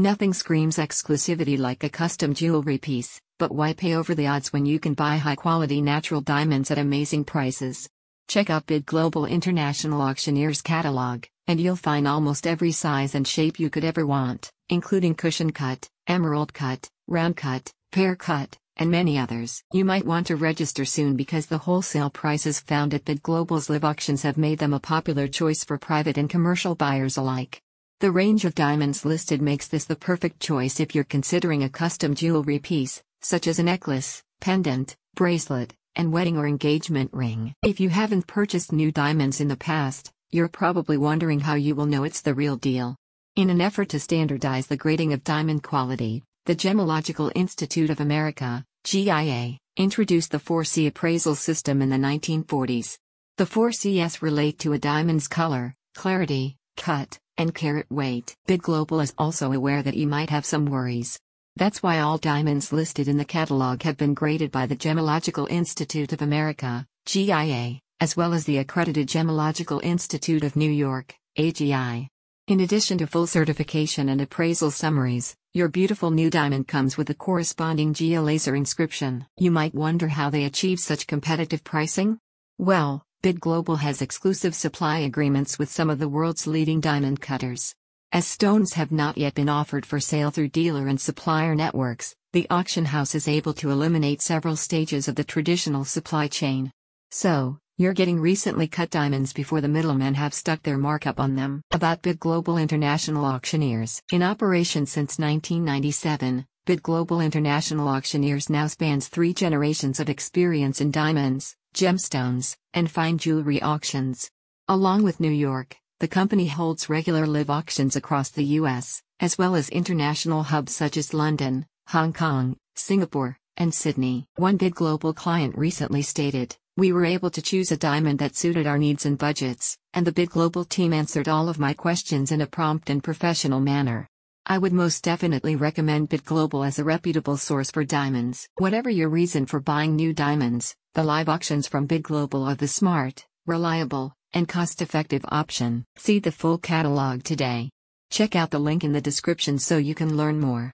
Nothing screams exclusivity like a custom jewelry piece, but why pay over the odds when you can buy high quality natural diamonds at amazing prices? Check out Bid Global International Auctioneers catalog, and you'll find almost every size and shape you could ever want, including cushion cut, emerald cut, round cut, pear cut, and many others. You might want to register soon because the wholesale prices found at Bid Global's live auctions have made them a popular choice for private and commercial buyers alike. The range of diamonds listed makes this the perfect choice if you're considering a custom jewelry piece, such as a necklace, pendant, bracelet, and wedding or engagement ring. If you haven't purchased new diamonds in the past, you're probably wondering how you will know it's the real deal. In an effort to standardize the grading of diamond quality, the Gemological Institute of America, GIA, introduced the 4C appraisal system in the 1940s. The 4Cs relate to a diamond's color, clarity, cut, and carat weight. Bid Global is also aware that you might have some worries. That's why all diamonds listed in the catalog have been graded by the Gemological Institute of America, GIA, as well as the accredited Gemological Institute of New York, AGI. In addition to full certification and appraisal summaries, your beautiful new diamond comes with a corresponding GIA laser inscription. You might wonder how they achieve such competitive pricing? Well, Bid Global has exclusive supply agreements with some of the world's leading diamond cutters. As stones have not yet been offered for sale through dealer and supplier networks, the auction house is able to eliminate several stages of the traditional supply chain. So, you're getting recently cut diamonds before the middlemen have stuck their markup on them. About Bid Global International Auctioneers. In operation since 1997, Bid Global International Auctioneers now spans three generations of experience in diamonds, gemstones, and fine jewelry auctions. Along with New York, the company holds regular live auctions across the U.S., as well as international hubs such as London, Hong Kong, Singapore, and Sydney. One Bid Global client recently stated, We were able to choose a diamond that suited our needs and budgets, and the Bid Global team answered all of my questions in a prompt and professional manner. I would most definitely recommend Bid Global as a reputable source for diamonds. Whatever your reason for buying new diamonds, the live auctions from Bid Global are the smart, reliable, and cost effective option. See the full catalog today. Check out the link in the description so you can learn more.